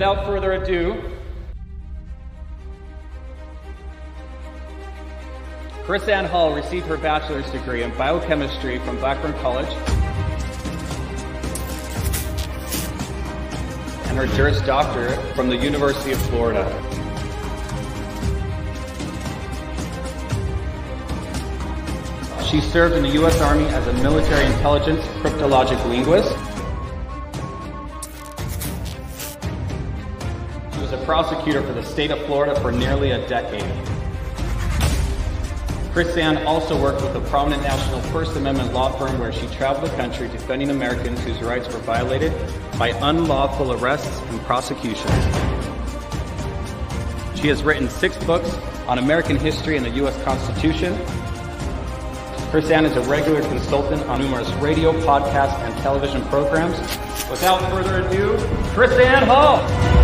Without further ado, KrisAnne Hall received her bachelor's degree in biochemistry from Blackburn College and her Juris Doctorate from the University of Florida. She served in the U.S. Army as a military intelligence cryptologic linguist. A prosecutor for the state of Florida for nearly a decade. KrisAnne also worked with a prominent national First Amendment law firm where she traveled the country defending Americans whose rights were violated by unlawful arrests and prosecutions. She has written six books on American history and the U.S. Constitution. Chris is a regular consultant on numerous radio, podcast, and television programs. Without further ado, KrisAnne Hall.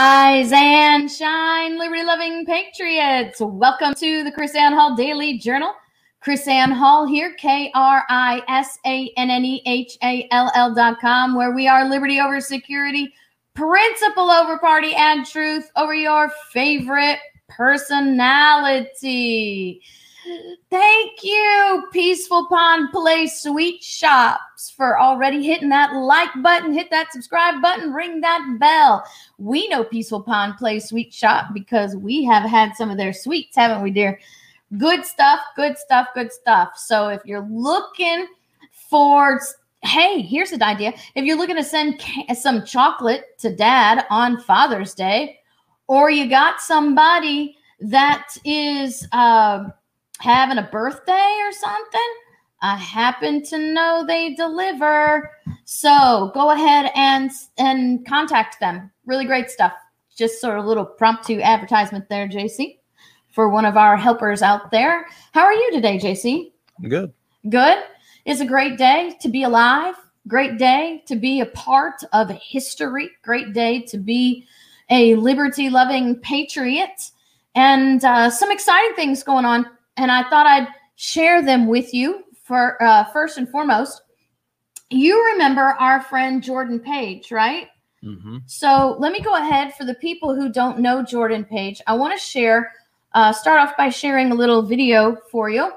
Rise and shine, liberty loving patriots. Welcome to the KrisAnne Hall Daily Journal. KrisAnne Hall here, K R I S A N N E H A L L dot com, where we are liberty over security, principle over party, and truth over your favorite personality. Thank you, Peaceful Pond Play Sweet Shops, for already hitting that like button, hit that subscribe button, ring that bell. We know Peaceful Pond Play Sweet Shop because we have had some of their sweets, haven't we, dear? Good stuff, good stuff, good stuff. So if you're looking for, hey, here's an idea. If you're looking to send some chocolate to dad on Father's Day, or you got somebody that is, uh, having a birthday or something, I happen to know they deliver. So go ahead and and contact them. Really great stuff. Just sort of a little promptu advertisement there, JC, for one of our helpers out there. How are you today, JC? Good. Good. It's a great day to be alive. Great day to be a part of history. Great day to be a liberty loving patriot. And uh, some exciting things going on and I thought I'd share them with you. For uh, first and foremost, you remember our friend Jordan Page, right? Mm-hmm. So let me go ahead for the people who don't know Jordan Page. I want to share, uh, start off by sharing a little video for you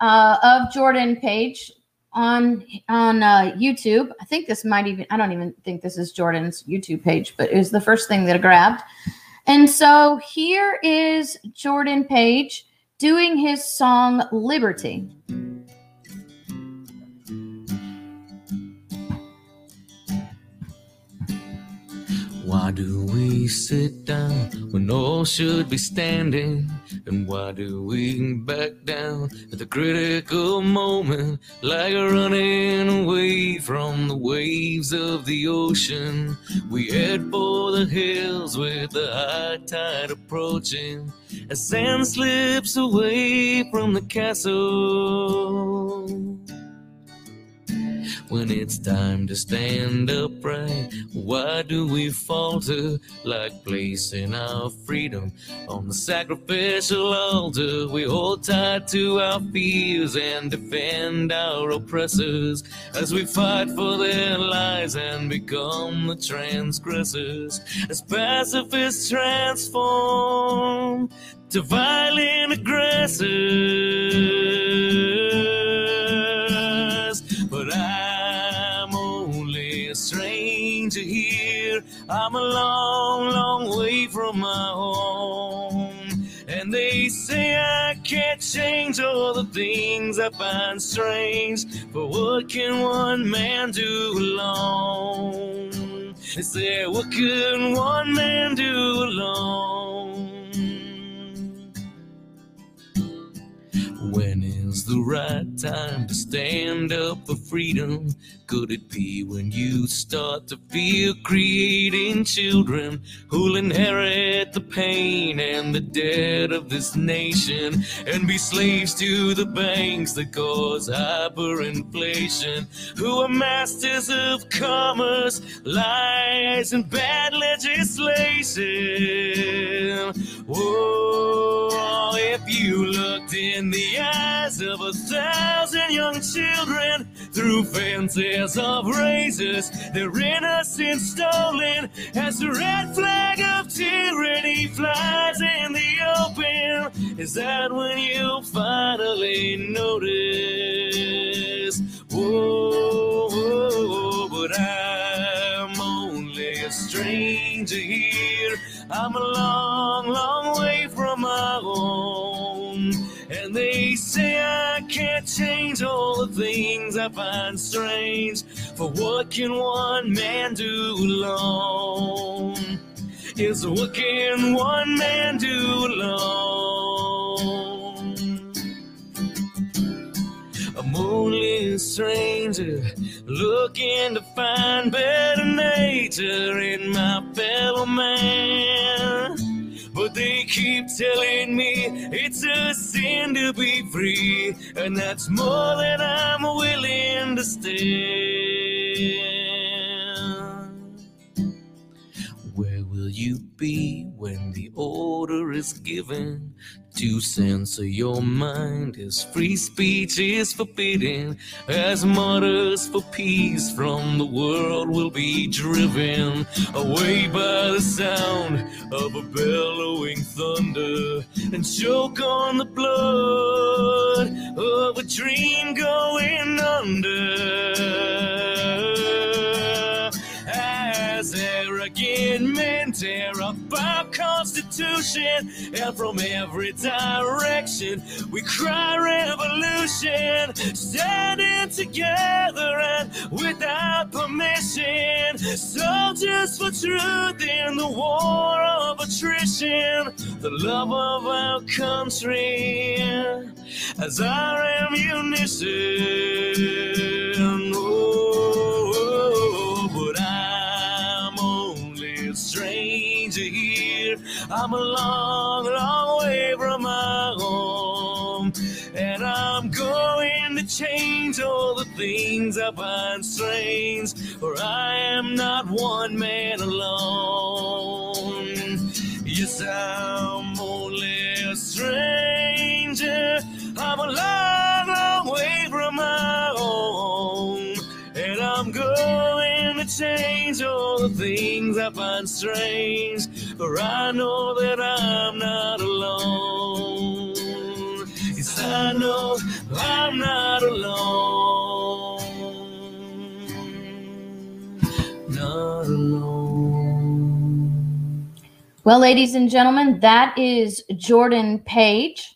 uh, of Jordan Page on on uh, YouTube. I think this might even I don't even think this is Jordan's YouTube page, but it was the first thing that I grabbed. And so here is Jordan Page doing his song Liberty. Why do we sit down when all should be standing? And why do we back down at the critical moment like running away from the waves of the ocean? We head for the hills with the high tide approaching as sand slips away from the castle. When it's time to stand upright, why do we falter like placing our freedom on the sacrificial altar? We hold tight to our fears and defend our oppressors as we fight for their lives and become the transgressors. As pacifists transform to violent aggressors. I'm a long, long way from my home. And they say I can't change all the things I find strange. But what can one man do alone? They say, what can one man do alone? When is the right time to stand up for freedom? Could it be when you start to feel creating children who'll inherit the pain and the debt of this nation and be slaves to the banks that cause hyperinflation? Who are masters of commerce, lies, and bad legislation? Whoa, if you looked in the eyes of a thousand young children through fences of razors, their innocence stolen as the red flag of tyranny flies in the open. Is that when you finally notice? Whoa, whoa, but I'm only a stranger here. I'm a long, long way from my home. Say I can't change all the things I find strange. For what can one man do alone? Is what can one man do alone? I'm stranger looking to find better nature in my fellow man. But they keep telling me it's a sin to be free, and that's more than I'm willing to stand. Where will you be when the order is given to censor your mind as free speech is forbidden? As martyrs for peace from the world will be driven away by the sound of a bellowing thunder and choke on the blood of a dream going under men tear up our constitution, and from every direction we cry revolution, standing together and without permission, soldiers for truth in the war of attrition, the love of our country as our ammunition. I'm a long, long way from my home. And I'm going to change all the things I find strange. For I am not one man alone. Yes, I'm only a stranger. I'm a long, long way from my home. And I'm going to change all the things I find strange. For I know that I'm not alone. Yes, I know I'm not alone. Not alone. Well, ladies and gentlemen, that is Jordan Page,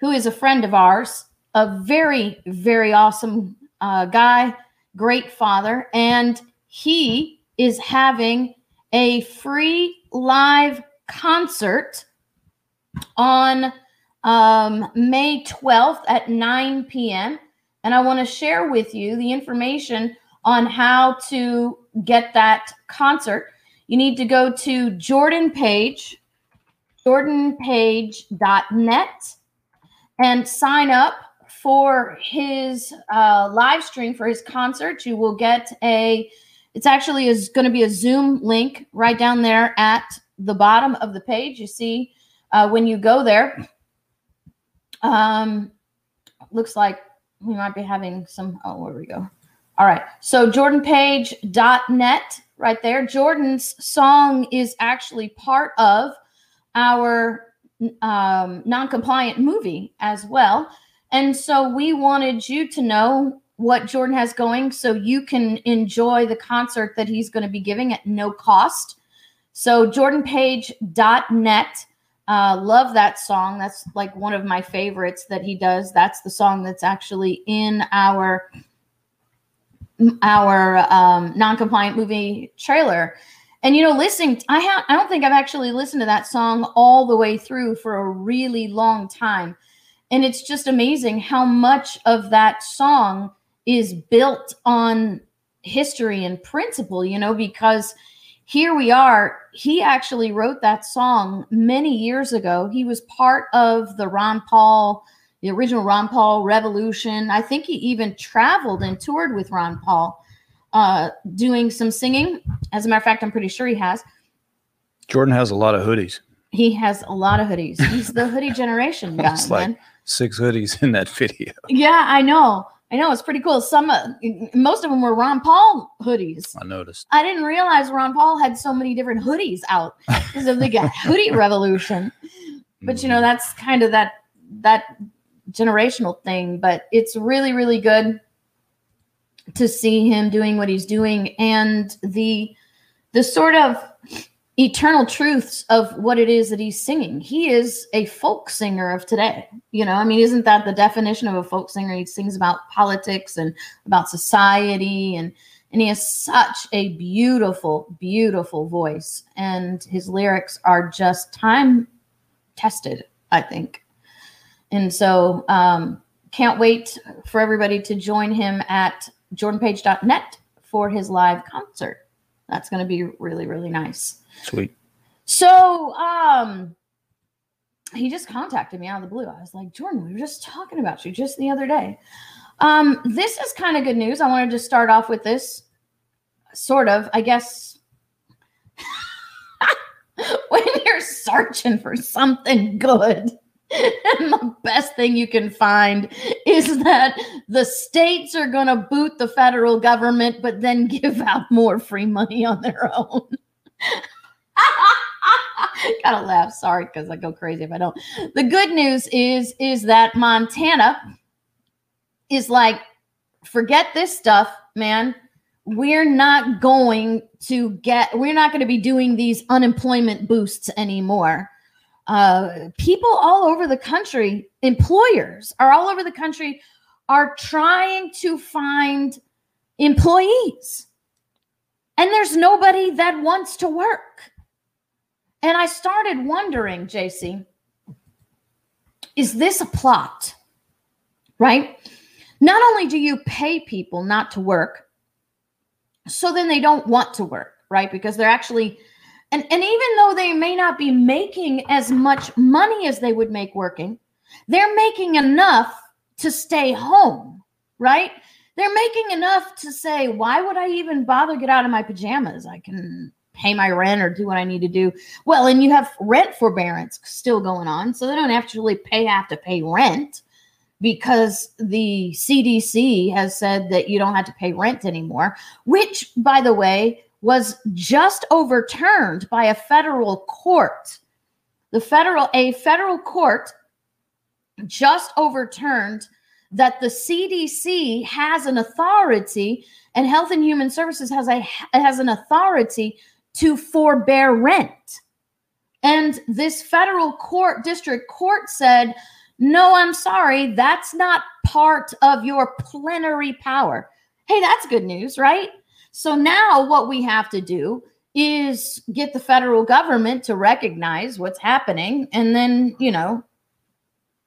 who is a friend of ours, a very, very awesome uh, guy, great father, and he is having a free live concert on um, May 12th at 9 p.m. And I want to share with you the information on how to get that concert. You need to go to Jordan Page, jordanpage.net, and sign up for his uh, live stream for his concert. You will get a, it's actually is going to be a Zoom link right down there at the bottom of the page. You see uh, when you go there. Um, looks like we might be having some. Oh, where we go. All right. So jordanpage.net right there. Jordan's song is actually part of our um, non-compliant movie as well. And so we wanted you to know what Jordan has going so you can enjoy the concert that he's going to be giving at no cost. So jordanpage.net. Uh, love that song. That's like one of my favorites that he does. That's the song that's actually in our our um, non-compliant movie trailer. And you know, listening, I have I don't think I've actually listened to that song all the way through for a really long time. and it's just amazing how much of that song is built on history and principle, you know, because here we are. He actually wrote that song many years ago. He was part of the Ron Paul, the original Ron Paul revolution. I think he even traveled and toured with Ron Paul, uh, doing some singing. As a matter of fact, I'm pretty sure he has. Jordan has a lot of hoodies. He has a lot of hoodies. He's the hoodie generation guy, It's like man. six hoodies in that video. Yeah, I know. I know. It's pretty cool. Some, uh, most of them were Ron Paul hoodies. I noticed. I didn't realize Ron Paul had so many different hoodies out because of the hoodie revolution. But you know, that's kind of that that generational thing. But it's really, really good to see him doing what he's doing and the the sort of eternal truths of what it is that he's singing. He is a folk singer of today. You know, I mean, isn't that the definition of a folk singer? He sings about politics and about society and and he has such a beautiful beautiful voice and his lyrics are just time tested i think and so um can't wait for everybody to join him at jordanpage.net for his live concert that's going to be really really nice Sweet. so um he just contacted me out of the blue. I was like, Jordan, we were just talking about you just the other day. Um, this is kind of good news. I wanted to start off with this, sort of, I guess. when you're searching for something good, and the best thing you can find is that the states are going to boot the federal government, but then give out more free money on their own. Gotta laugh. Sorry, because I go crazy if I don't. The good news is is that Montana is like, forget this stuff, man. We're not going to get. We're not going to be doing these unemployment boosts anymore. Uh, people all over the country, employers are all over the country, are trying to find employees, and there's nobody that wants to work. And I started wondering, JC, is this a plot? Right? Not only do you pay people not to work, so then they don't want to work, right? Because they're actually, and, and even though they may not be making as much money as they would make working, they're making enough to stay home, right? They're making enough to say, why would I even bother get out of my pajamas? I can pay my rent or do what I need to do. Well, and you have rent forbearance still going on, so they don't actually pay have to pay rent because the CDC has said that you don't have to pay rent anymore, which by the way was just overturned by a federal court. The federal a federal court just overturned that the CDC has an authority and Health and Human Services has a has an authority to forbear rent. And this federal court, district court said, no, I'm sorry, that's not part of your plenary power. Hey, that's good news, right? So now what we have to do is get the federal government to recognize what's happening and then, you know,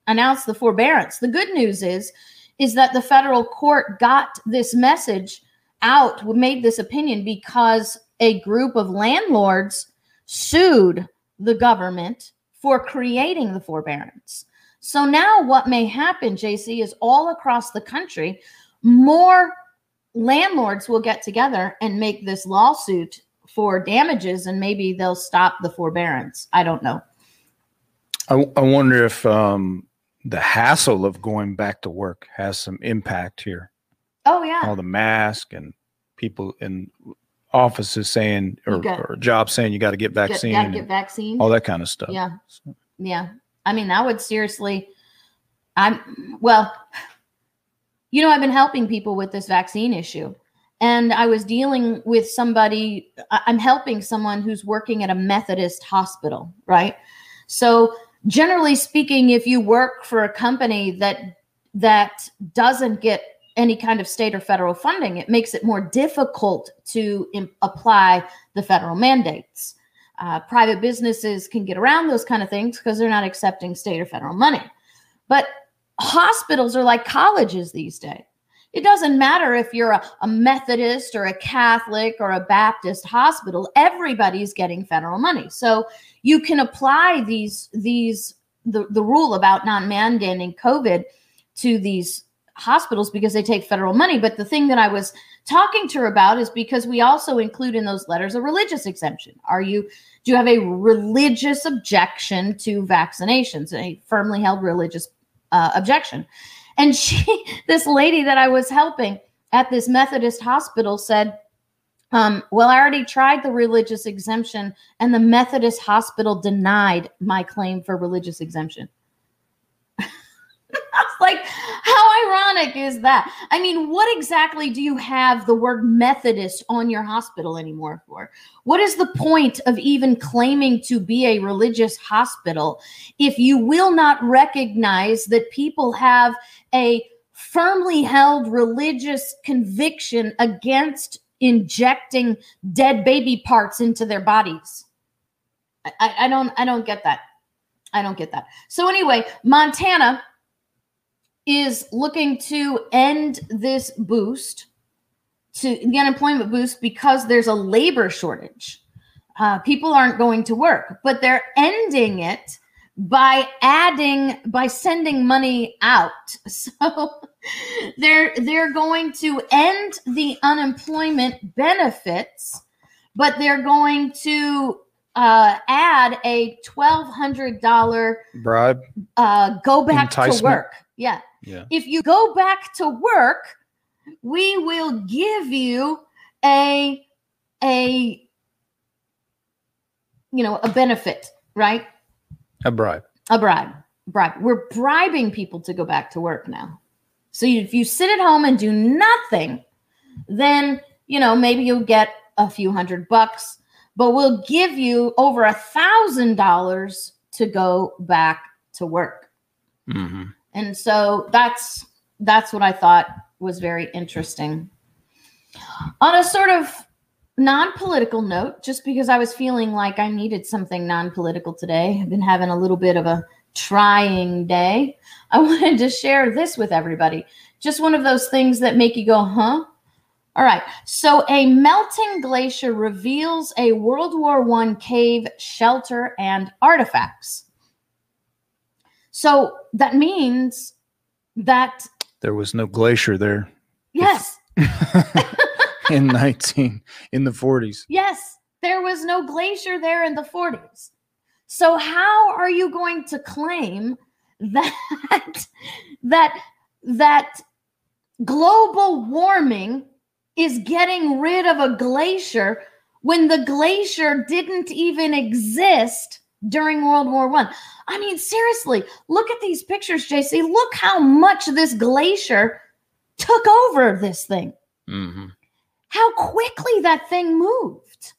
announce the forbearance. The good news is is that the federal court got this message out, made this opinion because a group of landlords sued the government for creating the forbearance. So now what may happen, JC, is all across the country, more landlords will get together and make this lawsuit for damages and maybe they'll stop the forbearance. I don't know. I, I wonder if um, the hassle of going back to work has some impact here. Oh yeah. All the mask and people in offices saying or, got- or jobs saying you got to get vaccine, gotta get vaccine. all that kind of stuff. Yeah. Yeah. I mean, that would seriously, I'm, well, you know, I've been helping people with this vaccine issue. And I was dealing with somebody, I'm helping someone who's working at a Methodist hospital, right? So, generally speaking, if you work for a company that that doesn't get any kind of state or federal funding, it makes it more difficult to apply the federal mandates. Uh, private businesses can get around those kind of things because they're not accepting state or federal money. But hospitals are like colleges these days. It doesn't matter if you're a, a Methodist or a Catholic or a Baptist hospital, everybody's getting federal money. So you can apply these these the, the rule about not mandating COVID to these hospitals because they take federal money. But the thing that I was talking to her about is because we also include in those letters a religious exemption. Are you do you have a religious objection to vaccinations, a firmly held religious uh, objection? And she, this lady that I was helping at this Methodist hospital said, um, well, I already tried the religious exemption, and the Methodist hospital denied my claim for religious exemption. Was like, how ironic is that? I mean, what exactly do you have the word Methodist on your hospital anymore for? What is the point of even claiming to be a religious hospital if you will not recognize that people have a firmly held religious conviction against injecting dead baby parts into their bodies? I, I don't I don't get that. I don't get that. So anyway, Montana is looking to end this boost to the unemployment boost because there's a labor shortage. Uh, people aren't going to work, but they're ending it by adding by sending money out. So they're they're going to end the unemployment benefits, but they're going to uh, add a twelve hundred dollar Bribe. uh, go back to work. Yeah. Yeah. If you go back to work, we will give you a a you know a benefit, right? A bribe. A bribe. Bribe. We're bribing people to go back to work now. So if you sit at home and do nothing, then you know maybe you'll get a few hundred bucks, but we'll give you over a thousand dollars to go back to work. hmm And so that's that's what I thought was very interesting. On a sort of non-political note, just because I was feeling like I needed something non-political today, I've been having a little bit of a trying day. I wanted to share this with everybody. Just one of those things that make you go, "Huh?" All right. So a melting glacier reveals a World War One cave shelter and artifacts. So that means that There was no glacier there yes, in 19 in the 40s. yes, there was no glacier there in the 40s. So how are you going to claim that that that global warming is getting rid of a glacier when the glacier didn't even exist during World War One? I. I mean, seriously, look at these pictures, JC. Look how much this glacier took over this thing. hmm How quickly that thing moved.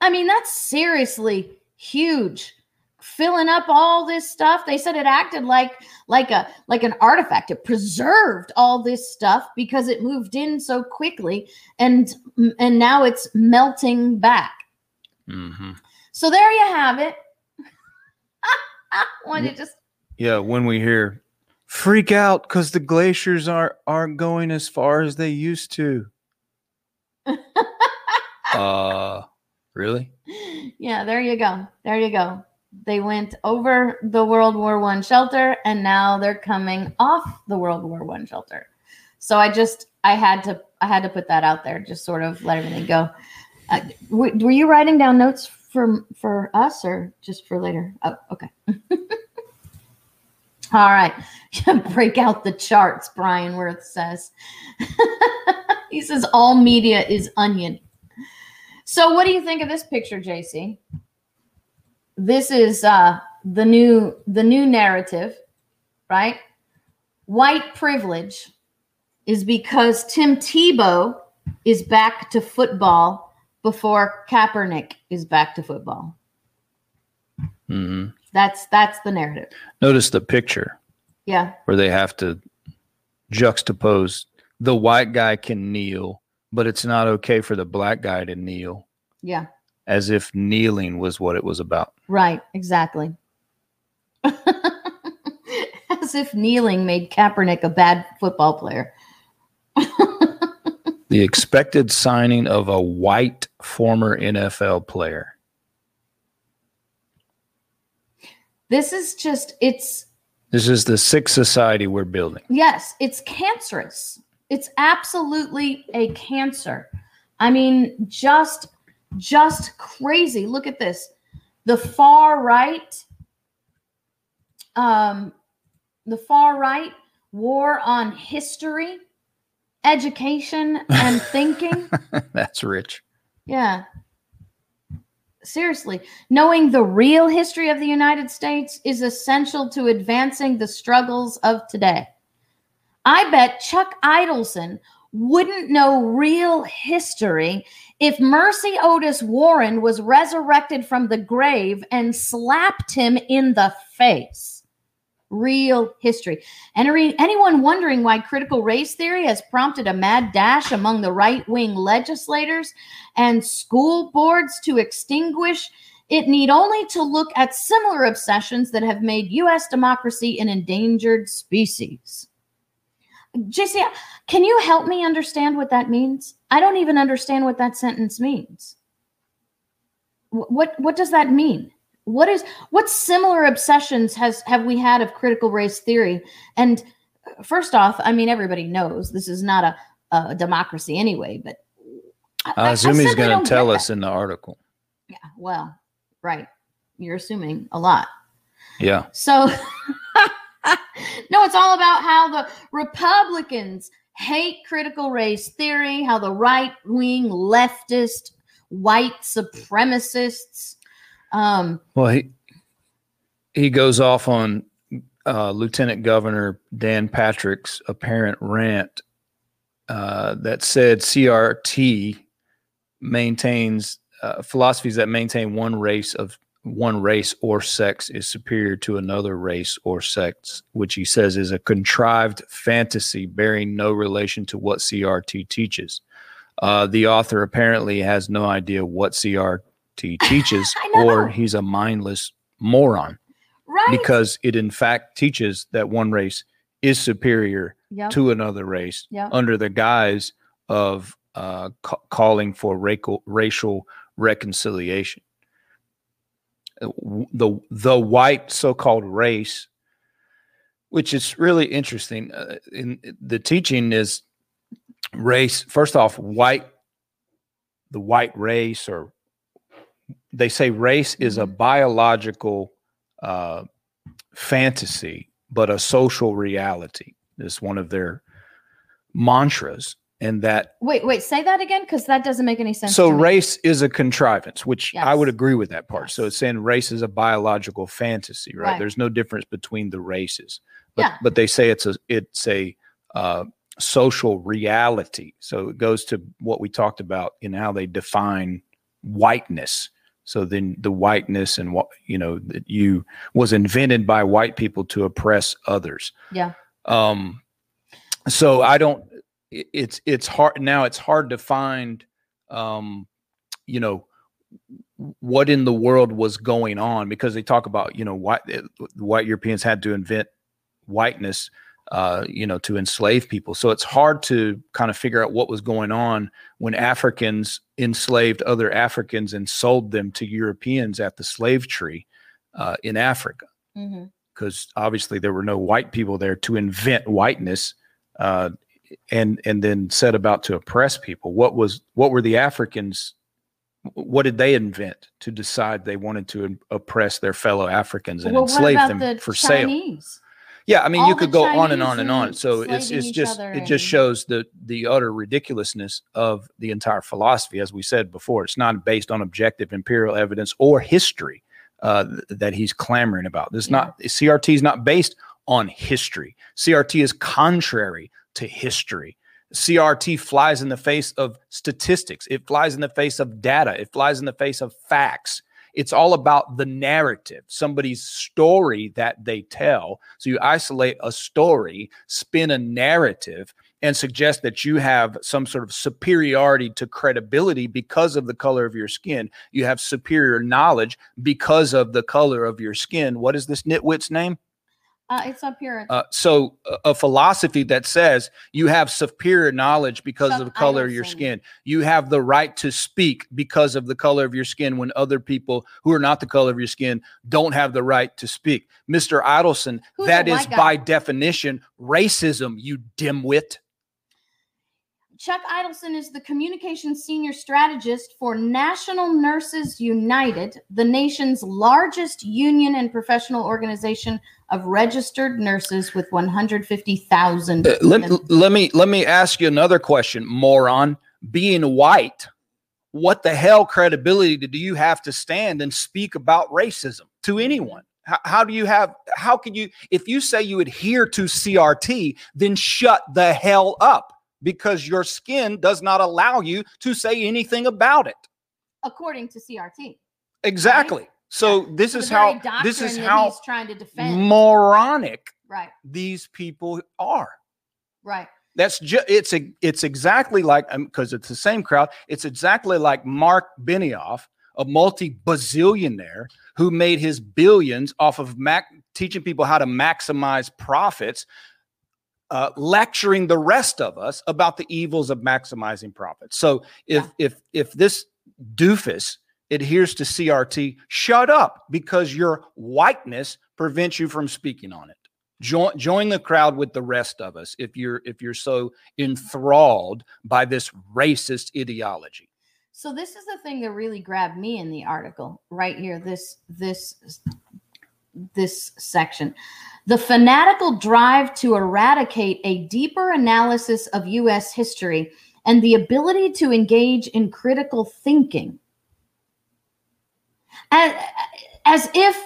I mean, that's seriously huge. Filling up all this stuff. They said it acted like like a like an artifact. It preserved all this stuff because it moved in so quickly and and now it's melting back. hmm So there you have it. Want to just Yeah, when we hear freak out because the glaciers aren't aren't going as far as they used to. uh, really? yeah, there you go. There you go. They went over the World War One shelter, and now they're coming off the World War One shelter. So I just I had to I had to put that out there, just sort of let everything go. Uh, were you writing down notes for for us or just for later? Oh, okay. All right. Break out the charts, Brian Worth says. he says all media is onion. So what do you think of this picture, JC? This is uh the new the new narrative, right? White privilege is because Tim Tebow is back to football before Kaepernick is back to football. hmm That's that's the narrative. Notice the picture Yeah. where they have to juxtapose the white guy can kneel, but it's not okay for the black guy to kneel, Yeah. as if kneeling was what it was about. Right, exactly. as if kneeling made Kaepernick a bad football player. The expected signing of a white former NFL player. This is just, it's, This is the sick society we're building. yes, it's cancerous. It's absolutely a cancer. I mean, just, just crazy. Look at this. The far right, um, the far right war on history, education, and thinking. That's rich. Yeah. Seriously, knowing the real history of the United States is essential to advancing the struggles of today. I bet Chuck Idelson wouldn't know real history if Mercy Otis Warren was resurrected from the grave and slapped him in the face. Real history. Any, anyone wondering why critical race theory has prompted a mad dash among the right wing legislators and school boards to extinguish it need only to look at similar obsessions that have made U.S. democracy an endangered species. JC, can you help me understand what that means? I don't even understand what that sentence means. What what does that mean? What is what similar obsessions has have we had of critical race theory? And uh, first off, I mean everybody knows this is not a, a democracy anyway, but assume he's going to tell us that. in the article. Yeah, well, right. You're assuming a lot. Yeah. So, no, it's all about how the Republicans hate critical race theory, how the right wing leftist white supremacists. Um, Well, he he goes off on uh, Lieutenant Governor Dan Patrick's apparent rant uh, that said CRT maintains uh, philosophies that maintain one race of one race or sex is superior to another race or sex, which he says is a contrived fantasy bearing no relation to what CRT teaches. Uh, the author apparently has no idea what CRT teaches, or he's a mindless moron right? because it in fact teaches that one race is superior Yep, to another race yep. under the guise of uh, ca- calling for racial, racial reconciliation. Uh, The the white so-called race, which is really interesting. Uh, in the teaching is race. First off, white, the white race, or they say race is a Mhm. biological uh, fantasy, but a social reality. Is one of their mantras, and that Wait, wait, say that again because that doesn't make any sense. so to me. race is a contrivance, which I would agree with that part. So it's saying race is a biological fantasy, right? Right. There's no difference between the races, but Yeah. but they say it's a it's a uh, social reality. So it goes to what we talked about in how they define whiteness. So then the whiteness and what you know that you was invented by white people to oppress others. Yeah. Um, so I don't. It's it's hard now. It's hard to find, um, you know, what in the world was going on because they talk about you know white the white Europeans had to invent whiteness, uh, you know, to enslave people. So it's hard to kind of figure out what was going on when Africans enslaved other Africans and sold them to Europeans at the slave tree uh, in Africa. Because obviously there were no white people there to invent whiteness uh, and and then set about to oppress people. What was what were the africans what did they invent to decide they wanted to oppress their fellow africans and Well, enslave them the for sale? Chinese? Yeah i mean All you the could go on and on and on so it's it's each just other it just shows the the utter ridiculousness of the entire philosophy as we said before it's not based on objective imperial evidence or history uh, th- that he's clamoring about this is not crt is not based on history crt is contrary to history CRT flies in the face of statistics. It flies in the face of data. It flies in the face of facts. It's all about the narrative, somebody's story that they tell. So you isolate a story, spin a narrative, and suggest that you have some sort of superiority to credibility because of the color of your skin. You have superior knowledge because of the color of your skin. What is this nitwit's name? Uh, it's up here. Uh, so a, philosophy that says you have superior knowledge because Chuck of the color of your skin. You have the right to speak because of the color of your skin when other people who are not the color of your skin don't have the right to speak. Mr. Idelson, Who's that is guy? by definition racism, you dimwit. Chuck Idelson is the communications senior strategist for National Nurses United, the nation's largest union and professional organization of registered nurses with 150,000. Uh, let, let me let me ask you another question, moron. Being white, what the hell credibility do you have to stand and speak about racism to anyone? How, how do you have? How can you? If you say you adhere to CRT, then shut the hell up because your skin does not allow you to say anything about it. according to CRT. Exactly. So this So is how this is how he's trying to defend. moronic right, these people are. right. That's just it's a it's exactly like um, because it's the same crowd. It's exactly like Mark Benioff, a multi bazillionaire who made his billions off of mac- teaching people how to maximize profits, uh, lecturing the rest of us about the evils of maximizing profits. So if if if this doofus adheres to CRT, shut up because your whiteness prevents you from speaking on it join join the crowd with the rest of us if you're if you're so enthralled by this racist ideology So this is the thing that really grabbed me in the article right here. This this this section. The fanatical drive to eradicate a deeper analysis of US history and the ability to engage in critical thinking. As, as if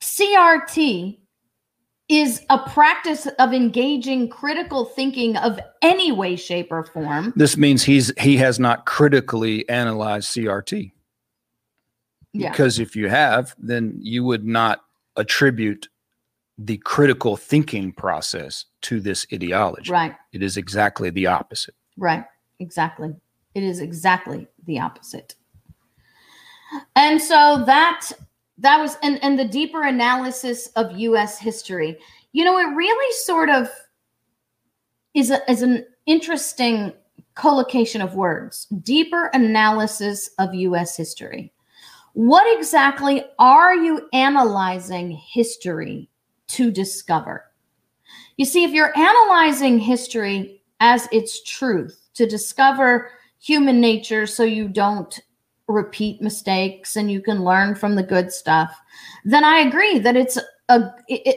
CRT is a practice of engaging critical thinking of any way, shape, or form. this means he's he has not critically analyzed crt Yeah. because if you have then you would not attribute the critical thinking process to this ideology Right. it is exactly the opposite Right. Exactly. It is exactly the opposite. And so that that was and and the deeper analysis of US history. You know, it really sort of is a is an interesting collocation of words. Deeper analysis of US history. What exactly are you analyzing history to discover? You see, if you're analyzing history as its truth to discover human nature so you don't repeat mistakes and you can learn from the good stuff, then I agree that it's a,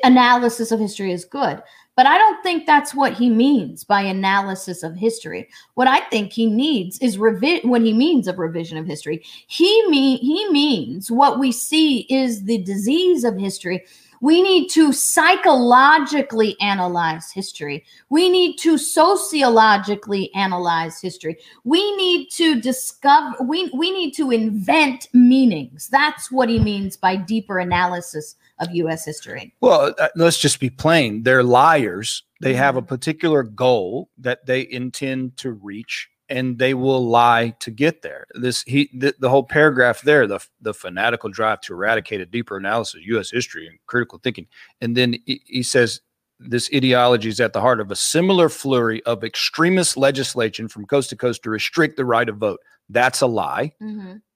analysis of history is good. But I don't think that's what he means by analysis of history. What I think he needs is revi- what he means of revision of history. He mean he means what we see is the disease of history. We need to psychologically analyze history. We need to sociologically analyze history. We need to discover, we, we need to invent meanings. That's what he means by deeper analysis of US history. Well, uh, let's just be plain. They're liars. They have a particular goal that they intend to reach, and they will lie to get there. This he the, the whole paragraph there, the the fanatical drive to eradicate a deeper analysis of U.S. history and critical thinking, and then he, he says this ideology is at the heart of a similar flurry of extremist legislation from coast to coast to restrict the right of vote. That's a lie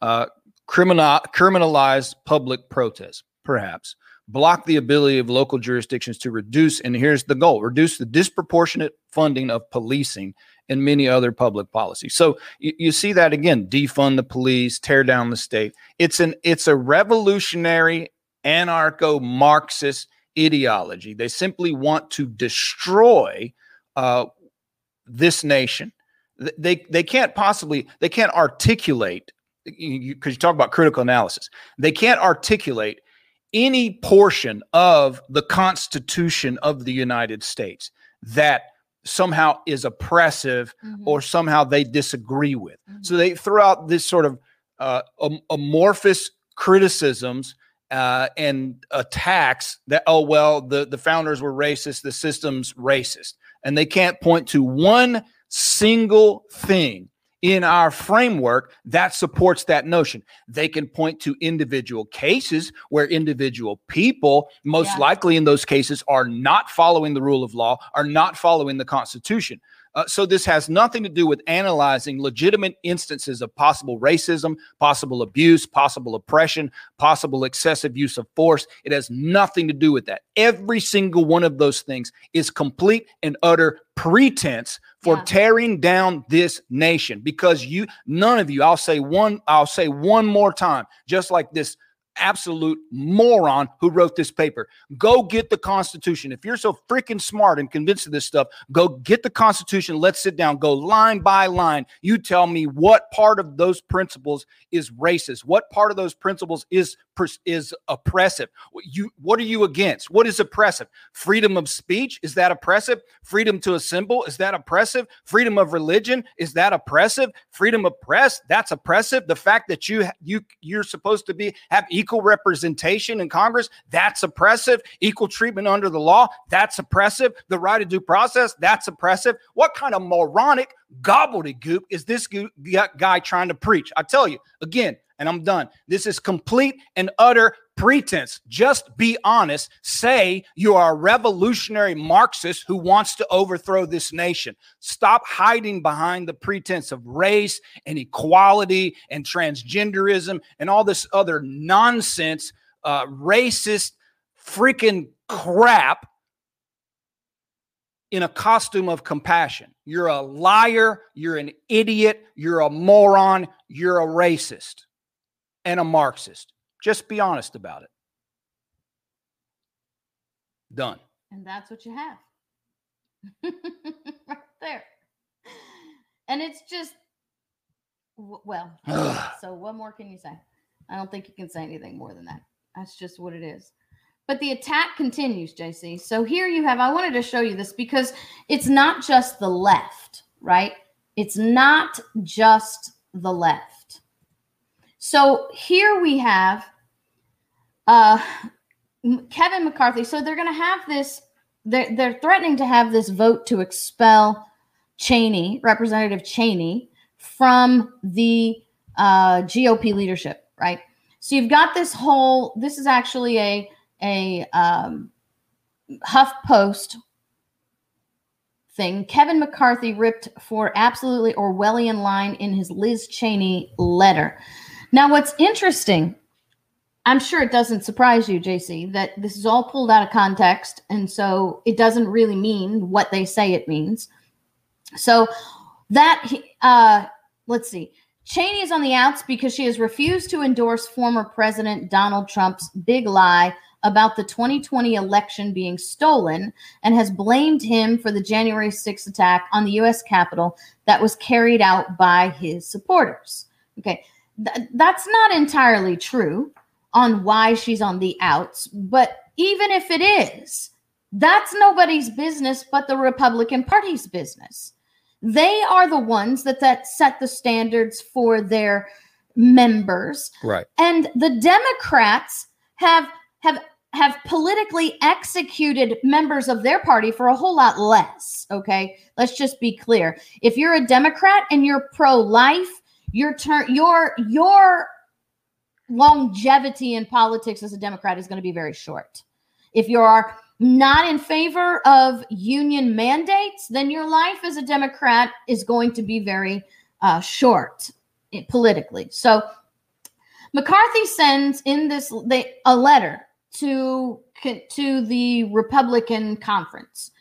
uh, criminal criminalize public protest, perhaps block the ability of local jurisdictions to reduce, and here's the goal: reduce the disproportionate funding of policing and many other public policies. So you, you see that again: defund the police, tear down the state. It's an it's a revolutionary anarcho-Marxist ideology. They simply want to destroy uh, this nation. They they can't possibly they can't articulate because you, 'cause you talk about critical analysis. They can't articulate any portion of the Constitution of the United States that somehow is oppressive or somehow they disagree with. So they throw out this sort of uh, amorphous criticisms uh, and attacks that oh well the the founders were racist, the system's racist, and they can't point to one single thing in our framework that supports that notion. They can point to individual cases where individual people, most Yeah. likely in those cases, are not following the rule of law, are not following the Constitution. Uh, so this has nothing to do with analyzing legitimate instances of possible racism, possible abuse, possible oppression, possible excessive use of force. It has nothing to do with that. Every single one of those things is complete and utter pretense for Yeah. tearing down this nation because you none of you I'll say one I'll say one more time just like this absolute moron who wrote this paper. Go get the Constitution. If you're so freaking smart and convinced of this stuff, go get the Constitution. Let's sit down. Go line by line. You tell me what part of those principles is racist. What part of those principles is is oppressive. You what are you against? What is oppressive? Freedom of speech is that oppressive? Freedom to assemble is that oppressive? Freedom of religion is that oppressive? Freedom of press that's oppressive. The fact that you you you're supposed to be have equal representation in Congress that's oppressive. Equal treatment under the law that's oppressive. The right of due process that's oppressive. What kind of moronic gobbledygook is this gu- gu- guy trying to preach? I tell you again, and I'm done. This is complete and utter pretense. Just be honest. Say you are a revolutionary Marxist who wants to overthrow this nation. Stop hiding behind the pretense of race and equality and transgenderism and all this other nonsense, uh, racist freaking crap in a costume of compassion. You're a liar. You're an idiot. You're a moron. You're a racist and a Marxist. Just be honest about it. Done. And that's what you have. right there. And it's just, well, so what more can you say? I don't think you can say anything more than that. That's just what it is. But the attack continues, JC. So here you have, I wanted to show you this because it's not just the left, right? It's not just the left. So here we have uh, Kevin McCarthy. So they're going to have this, they're, they're threatening to have this vote to expel Cheney, Representative Cheney, from the uh, GOP leadership, right? So you've got this whole. This is actually a a um, Huff Post thing. Kevin McCarthy ripped for absolutely Orwellian line in his Liz Cheney letter. Now, what's interesting, I'm sure it doesn't surprise you, JC, that this is all pulled out of context, and so it doesn't really mean what they say it means. So that uh, let's see. Cheney is on the outs because she has refused to endorse former President Donald Trump's big lie about the 2020 election being stolen and has blamed him for the January 6th attack on the U.S. Capitol that was carried out by his supporters. Okay, Th- that's not entirely true on why she's on the outs, but even if it is, that's nobody's business but the Republican Party's business. They are the ones that that set the standards for their members. Right. and the democrats have have have politically executed members of their party for a whole lot less okay? Let's just be clear. If you're a democrat and you're pro-life your turn your your longevity in politics as a democrat is going to be very short if you're not in favor of union mandates, then your life as a Democrat is going to be very uh, short eh, politically. So McCarthy sends in this they, a letter to to the Republican conference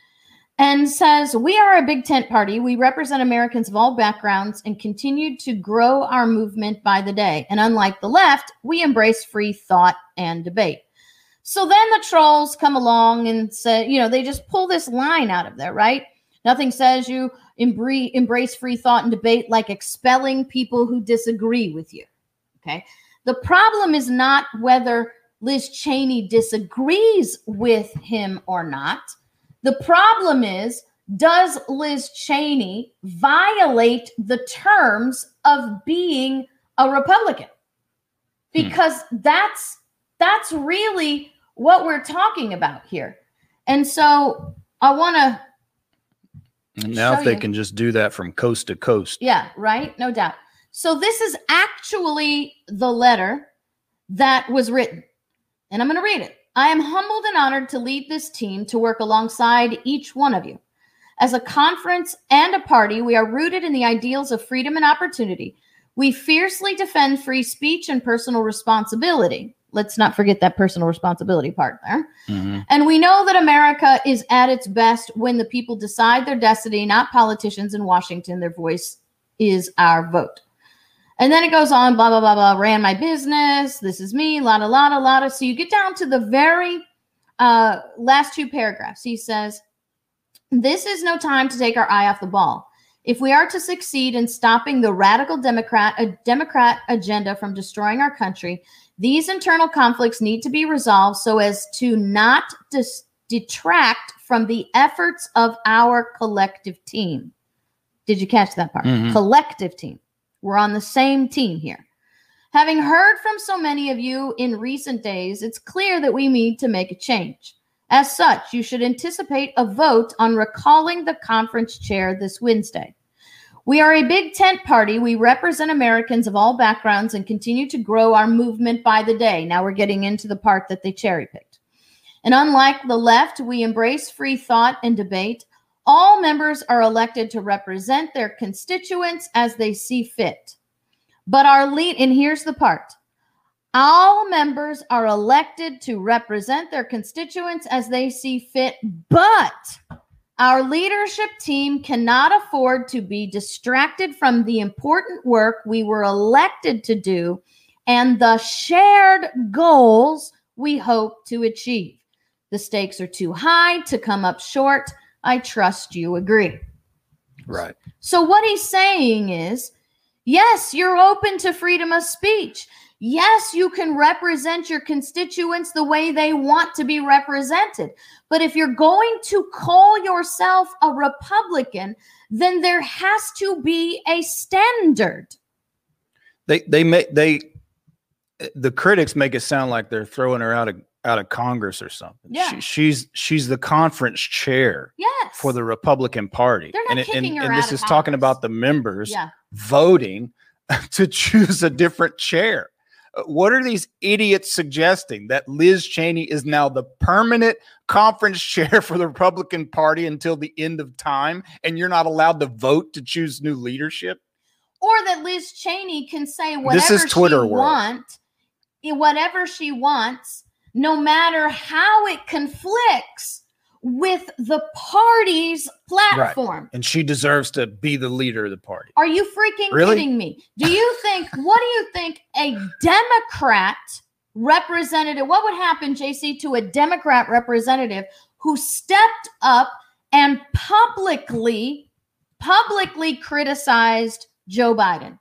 and says, "We are a big tent party. We represent Americans of all backgrounds and continue to grow our movement by the day. And unlike the left, we embrace free thought and debate." So then the trolls come along and say, you know, they just pull this line out of there, right? Nothing says you embrace, free thought and debate like expelling people who disagree with you. Okay. The problem is not whether Liz Cheney disagrees with him or not. The problem is, does Liz Cheney violate the terms of being a Republican? Hmm. Because that's that's really what we're talking about here. And so I want to now if they you. can just do that from coast to coast. Yeah, right? No doubt. So this is actually the letter that was written. And I'm going to read it. I am humbled and honored to lead this team to work alongside each one of you. As a conference and a party, we are rooted in the ideals of freedom and opportunity. We fiercely defend free speech and personal responsibility. Let's not forget that personal responsibility part there. Mhm. And we know that America is at its best when the people decide their destiny, not politicians in Washington. Their voice is our vote. And then it goes on, blah, blah, blah, blah, ran my business. This is me, la, la, la, la, la. So you get down to the very uh, last two paragraphs. He says, This is no time to take our eye off the ball. If we are to succeed in stopping the radical Democrat, a Democrat agenda from destroying our country, these internal conflicts need to be resolved so as to not dis- detract from the efforts of our collective team. Did you catch that part? Mhm. Collective team. We're on the same team here. Having heard from so many of you in recent days, it's clear that we need to make a change. As such, you should anticipate a vote on recalling the conference chair this Wednesday. We are a big tent party. We represent Americans of all backgrounds and continue to grow our movement by the day. Now we're getting into the part that they cherry picked. And unlike the left, we embrace free thought and debate. All members are elected to represent their constituents as they see fit. But our lead, and here's the part all members are elected to represent their constituents as they see fit, but our leadership team cannot afford to be distracted from the important work we were elected to do and the shared goals we hope to achieve. The stakes are too high to come up short. I trust you agree. Right. So, what he's saying is yes, you're open to freedom of speech. Yes, you can represent your constituents the way they want to be represented. But if you're going to call yourself a Republican, then there has to be a standard. They they make they the critics make it sound like they're throwing her out of out of Congress or something. Yeah. She, she's she's the conference chair Yes. for the Republican Party. They're not and it- and, and this is talking about the members Yeah. voting to choose a different chair. Uh, What are these idiots suggesting that Liz Cheney is now the permanent conference chair for the Republican Party until the end of time and you're not allowed to vote to choose new leadership? or that Liz Cheney can say whatever This is Twitter she world. want, eh, whatever she wants, no matter how it conflicts with the party's platform. And she deserves to be the leader of the party. Are you freaking Really? kidding me? Do you think what do you think a Democrat representative what would happen JC to a Democrat representative who stepped up and publicly publicly criticized Joe Biden?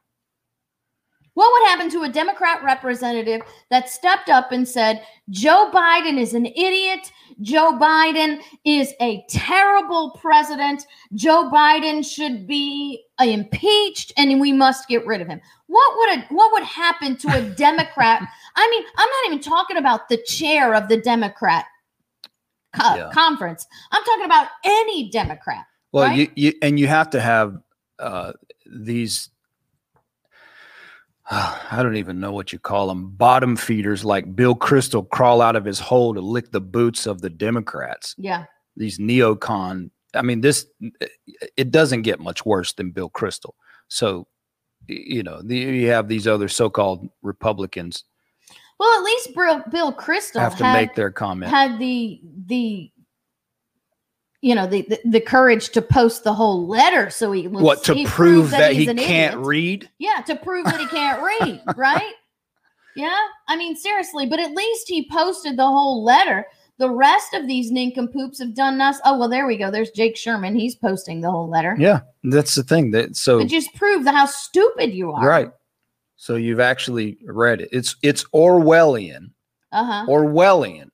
What would happen to a Democrat representative that stepped up and said, Joe Biden is an idiot. Joe Biden is a terrible president. Joe Biden should be impeached and we must get rid of him. What would a, what would happen to a Democrat? I mean, I'm not even talking about the chair of the Democrat co- Yeah. conference. I'm talking about any Democrat. Well, right? you, you and you have to have uh, these. I don't even know what you call them. Bottom feeders like Bill Kristol crawl out of his hole to lick the boots of the Democrats. Yeah. These neocon. I mean, this it doesn't get much worse than Bill Kristol. So, you know, the, you have these other so-called Republicans Well, at least Bill, Bill Kristol have to had, make their comment. had the the you know the, the the courage to post the whole letter so he was, what to he prove that, he's he can't idiot. read? Yeah, to prove that he can't read, right? Yeah, I mean seriously, but at least he posted the whole letter. The rest of these nincompoops have done us. Oh well, there we go. There's Jake Sherman. He's posting the whole letter. Yeah, that's the thing. That so But just prove the, how stupid you are. Right. So you've actually read it. It's it's Orwellian, Uh huh. Orwellian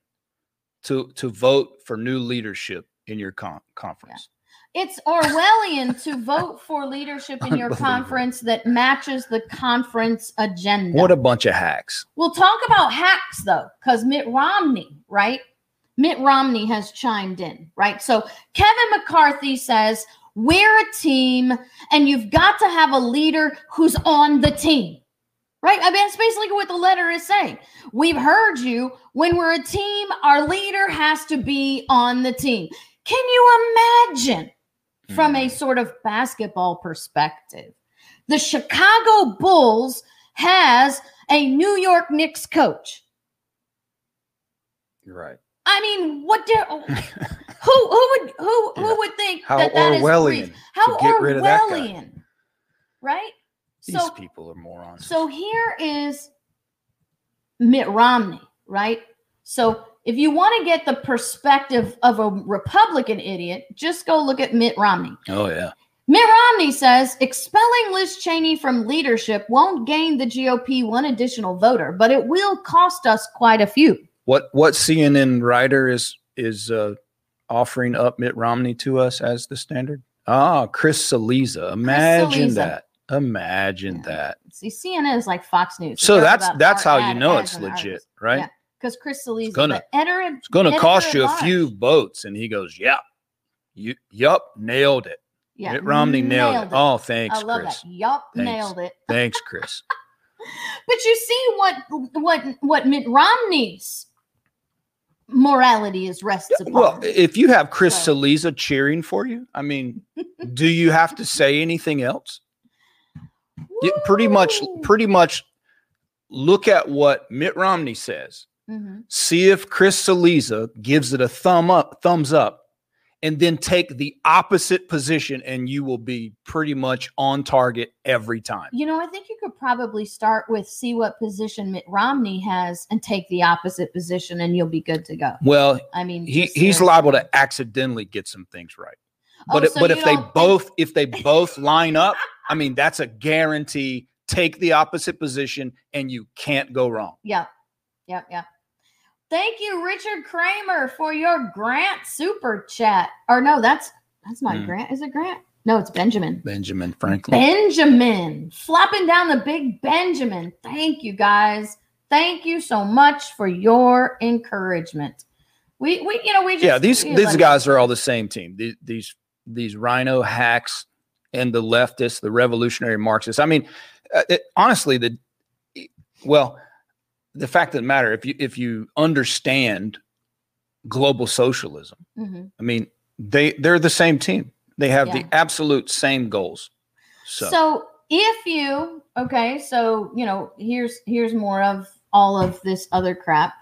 to to vote for new leadership in your con- conference. It's Orwellian to vote for leadership in your conference that matches the conference agenda. What a bunch of hacks. We'll talk about hacks though, because Mitt Romney, right? Mitt Romney has chimed in, right? So Kevin McCarthy says, We're a team, and you've got to have a leader who's on the team. Right? I mean, that's basically what the letter is saying. We've heard you. When we're a team, our leader has to be on the team. Can you imagine from a hmm. sort of basketball perspective? The Chicago Bulls has a New York Knicks coach. You're Right. I mean, what do oh, who who would who who Yeah. would think How that that is Orwellian brief? How to get rid of that. Orwellian, right? These So people are morons. so here is Mitt Romney, right? So if you want to get the perspective of a Republican idiot, just go look at Mitt Romney. oh yeah. Mitt Romney says expelling Liz Cheney from leadership won't gain the GOP one additional voter, but it will cost us quite a few. What what CNN writer is is uh, offering up Mitt Romney to us as the standard? Ah, Chris Cillizza. Imagine Cillizza. that. Imagine Yeah. that. See, CNN is like Fox News. So that's that's how you know it's legit, right? Yeah. Because Chris Cillizza, gonna- the editor, It's going to cost you a few votes, and he goes, "Yep, you, yup, nailed it." Yeah, Mitt Romney nailed, it. Oh, thanks, I love Chris. that. Yup, nailed it. Thanks, Chris. But you see what what what Mitt Romney's morality is rests upon. Well, if you have Chris So- Cillizza cheering for you, I mean, do you have to say anything else? Pretty much, pretty much, look at what Mitt Romney says. Mhm. See if Chris Cillizza gives it a thumb up, thumbs up, and then take the opposite position, and you will be pretty much on target every time. You know, I think you could probably start with see what position Mitt Romney has and take the opposite position, and you'll be good to go. Well, I mean, he he's liable to accidentally get some things right. Oh, But it- so but if they think- both if they both line up, I mean that's a guarantee. Take the opposite position and you can't go wrong. Yep. Yep. Yep. Thank you, Richard Kramer, for your Grant super chat. Or no, that's that's not Hmm. Grant. Is it Grant? No, it's Benjamin. Benjamin Franklin. Benjamin. Flopping down the big Benjamin. Thank you guys. Thank you so much for your encouragement. We we you know we just yeah, these these let- guys are all the same team. These these these RINO hacks and the leftists, the revolutionary Marxists. I mean, uh, it, honestly, the well, the fact of the matter, if you if you understand global socialism, Mhm. I mean, they they're the same team. They have Yeah. the absolute same goals. So, So if you okay, so you know, here's here's more of all of this other crap.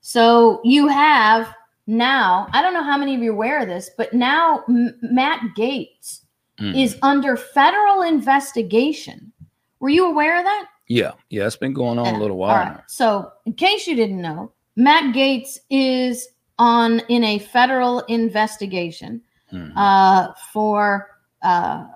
So you have now, I don't know how many of you are aware of this, but now M- Matt Gaetz mm, is under federal investigation. Were you aware of that? Yeah, yeah, it's been going on a little while right. So, in case you didn't know, Matt Gaetz is on in a federal investigation Mhm. uh, for uh,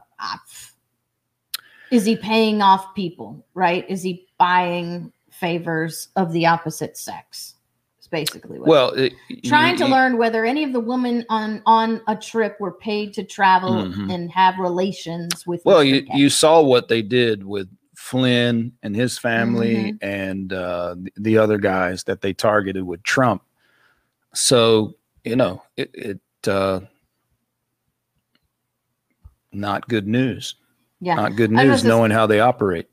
is he paying off people? Right? Is he buying favors of the opposite sex? It's basically what. well, it, trying you- to you- learn whether any of the women on on a trip were paid to travel Mhm. and have relations with. Well, Mr. you, Gaetz. you saw what they did with Flynn and his family Mm-hmm. and uh, the, the other guys that they targeted with Trump. So you know it. it uh, not good news. yeah. Not good news knowing how they operate.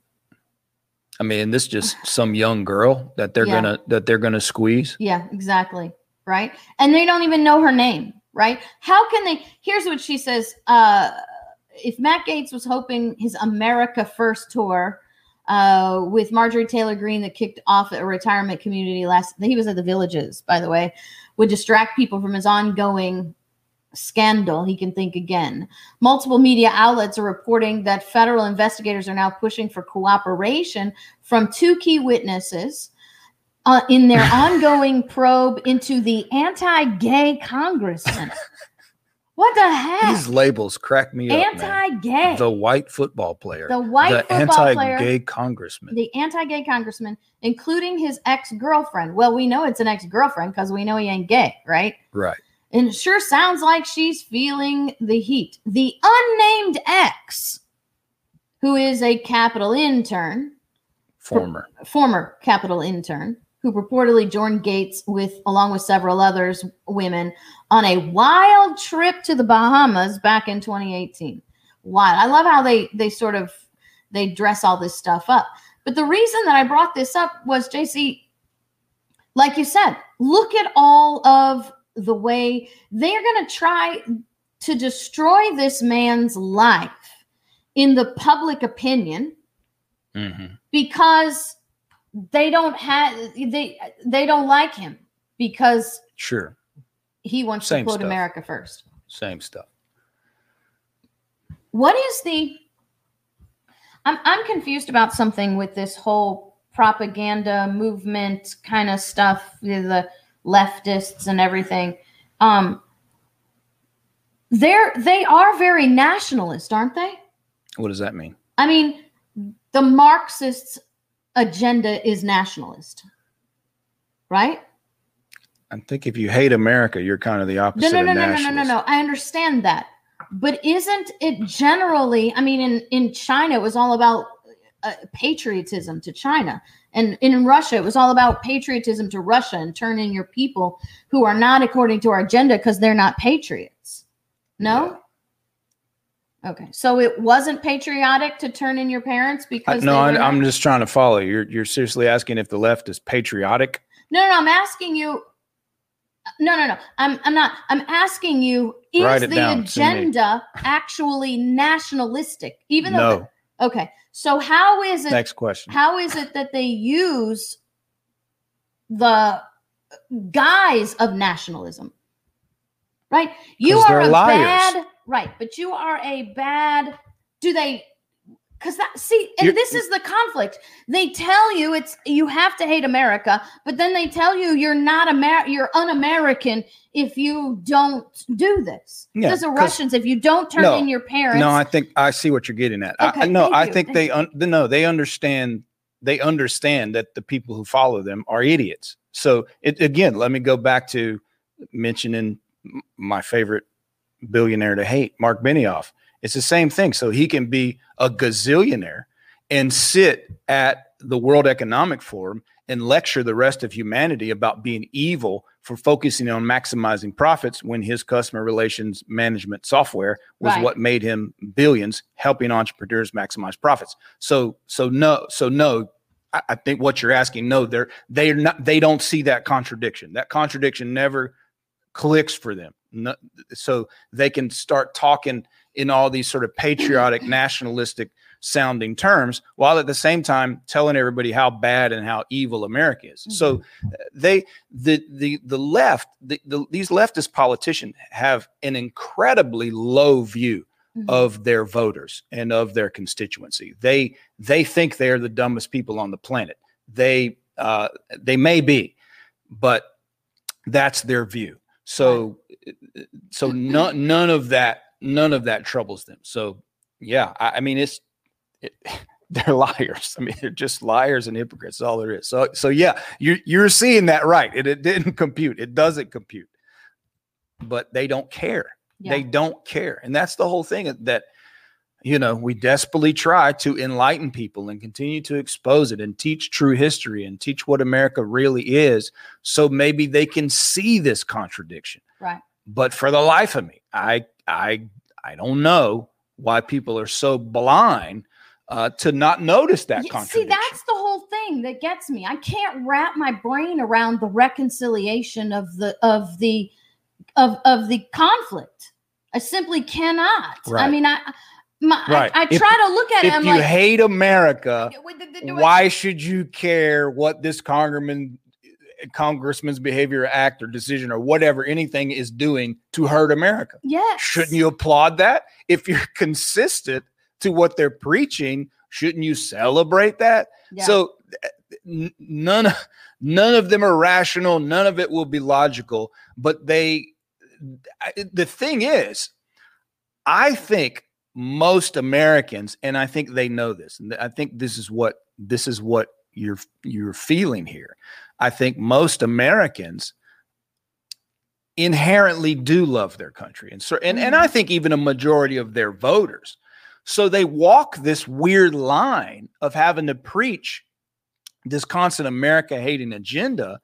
I mean, this just some young girl that they're Yeah. gonna that they're gonna squeeze. Yeah, exactly. Right. And they don't even know her name. Right. How can they? Here's what she says. Uh, if Matt Gaetz was hoping his America First tour uh, with Marjorie Taylor Greene that kicked off at a retirement community last, he was at the Villages, by the way, would distract people from his ongoing scandal, he can think again. Multiple media outlets are reporting that federal investigators are now pushing for cooperation from two key witnesses uh, in their ongoing probe into the anti-gay congressman. What the heck? These labels crack me up. Anti-gay. The white football player. The white the football player. anti-gay congressman. the anti-gay congressman, including his ex-girlfriend. Well, we know it's an ex-girlfriend because we know he ain't gay, right? right. And it sure sounds like she's feeling the heat. The unnamed ex, who is a Capitol intern, Former. former Capitol intern, who purportedly joined Gaetz with, along with several others, women, on a wild trip to the Bahamas back in 2018. Wild. I love how they they sort of they dress all this stuff up. But the reason that I brought this up was JC, like you said, look at all of the way they're going to try to destroy this man's life in the public opinion Mm-hmm. because they don't have they they don't like him because Sure. he wants Same to put. America first. Same stuff. What is the I'm I'm confused about something with this whole propaganda movement kind of stuff, the leftists and everything. Um they're they are very nationalist, aren't they? What does that mean? I mean, the Marxists' agenda is nationalist, right? I think if you hate America, you're kind of the No, opposite no, of no, no, no, no, no, no. I understand that, but isn't it generally? I mean, in in China, it was all about uh, patriotism to China, and in Russia, it was all about patriotism to Russia and turn in your people who are not according to our agenda because they're not patriots. No. Okay, so it wasn't patriotic to turn in your parents I, because no, I, I'm just trying to follow. You're you're seriously asking if the left is patriotic? No, no, I'm asking you. No, no, no. I'm I'm not. I'm asking you. Is Write it the down, agenda actually nationalistic? Even though. No. okay. So how is it? Next question. How is it that they use the guise of nationalism? Right. You 'Cause are they're a liars. bad. Right, but you are a bad. Do they? Because that see, and You're- this is the conflict. They tell you it's you have to hate America, but then they tell you you're not Amer, you're un-American if you don't do this. Yeah, Because the Russians, if you don't turn No, in your parents, No, I think I see what you're getting at. I- I, no, I think thank they un, no, they understand. They understand that the people who follow them are idiots. So it, again, let me go back to mentioning my favorite billionaire to hate, Mark Benioff. It's the same thing. So he can be a gazillionaire and sit at the World Economic Forum and lecture the rest of humanity about being evil for focusing on maximizing profits when his customer relations management software was Right. what made him billions helping entrepreneurs maximize profits. So so no so no I, I think what you're asking no they're they're not they don't see that contradiction. That contradiction never clicks for them. No, so they can start talking in all these sort of patriotic nationalistic sounding terms while at the same time telling everybody how bad and how evil America is. So uh, they the the the left the, the these leftist politicians have an incredibly low view Mhm. of their voters and of their constituency. They they think they're the dumbest people on the planet. They uh, they may be, but that's their view. So uh, uh, so none none of that none of that troubles them. So yeah, I, I mean it's it, they're liars. I mean they're just liars and hypocrites. All there is. So so yeah, you're you're seeing that right. It, it didn't compute. It doesn't compute. But they don't care. Yeah. They don't care. And that's the whole thing uh, that, you know, we desperately try to enlighten people and continue to expose it and teach true history and teach what America really is. So maybe they can see this contradiction. right. But for the life of me, I, I, I don't know why people are so blind uh, to not notice that Yeah, see, that's the whole thing that gets me. I can't wrap my brain around the reconciliation of the of the of of the conflict. I simply cannot. I mean, I my, Right. I, I If- try to look at it. if you like, hate America, "Wait, th- th- th- why should you care what this congressman congressman's behavior act or decision or whatever anything is doing to hurt america Yes. shouldn't you applaud that if you're consistent to what they're preaching shouldn't you celebrate that Yeah. so n- none of none of them are rational none of it will be logical but they the thing is i think most americans and i think they know this and i think this is what this is what you're you're feeling here i think most americans inherently do love their country and so and, and i mm. think even a majority of their voters so they walk this weird line of having to preach this constant America hating agenda.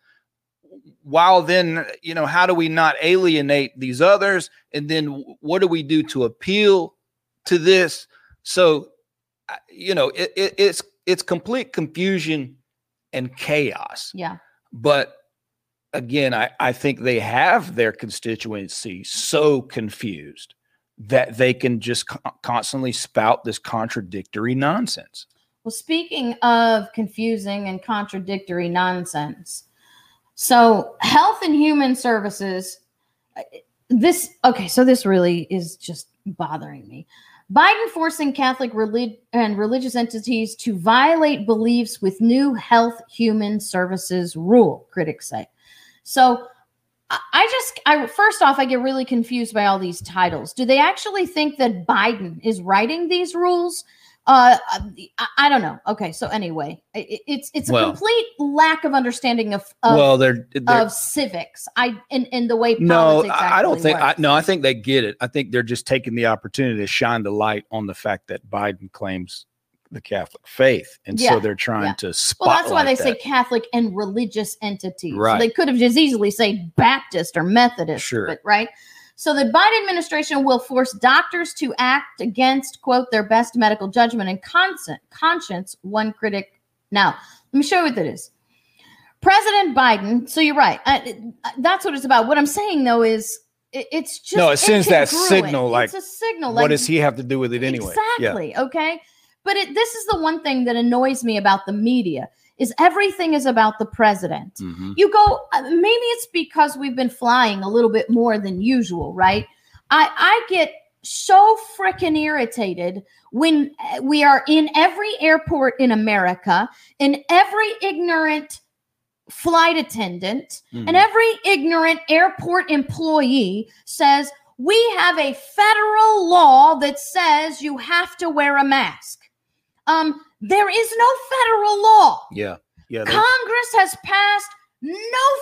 While then, you know, how do we not alienate these others? And then what do we do to appeal to this? So, you know, it, it, it's it's complete confusion and chaos. Yeah. But again, I, I think they have their constituency so confused that they can just co- constantly spout this contradictory nonsense. Well, speaking of confusing and contradictory nonsense, so Health and Human Services, uh, this, okay, so this really is just bothering me. Biden forcing Catholic relig- and religious entities to violate beliefs with new Health Human Services rule, critics say. So I- just, I first off, I get really confused by all these titles. Do they actually think that Biden is writing these rules? Uh, I, I don't know. Okay, so anyway, i- i- it's it's a Well- complete lack of understanding of of, well, they're, they're of civics. I in in the way no, I don't think. I, no, I think they get it. I think they're just taking the opportunity to shine the light on the fact that Biden claims the Catholic faith, and Yeah, so they're trying yeah. to Well, that's why they say. Catholic and religious entities. So Right. they could have just easily say Baptist or Methodist, Sure. but right. So the Biden administration will force doctors to act against quote their best medical judgment and consent, conscience. One critic. Now, let me show you what that is. President Biden. So you're right. I, I- uh, that's what it's about. What I'm saying though is it, it's just No, it sends that signal, like, it's a signal. what does he have to do with it anyway? Yeah. Exactly. Okay. But it, this is the one thing that annoys me about the media is everything is about the president. Mhm. You go, uh, maybe it's because we've been flying a little bit more than usual, right? I, I get so freaking irritated when uh, we are in every airport in America, and every ignorant flight attendant Mhm. and every ignorant airport employee says, We have a federal law that says you have to wear a mask. Um, there is no federal law. Yeah, yeah. they- Congress has passed no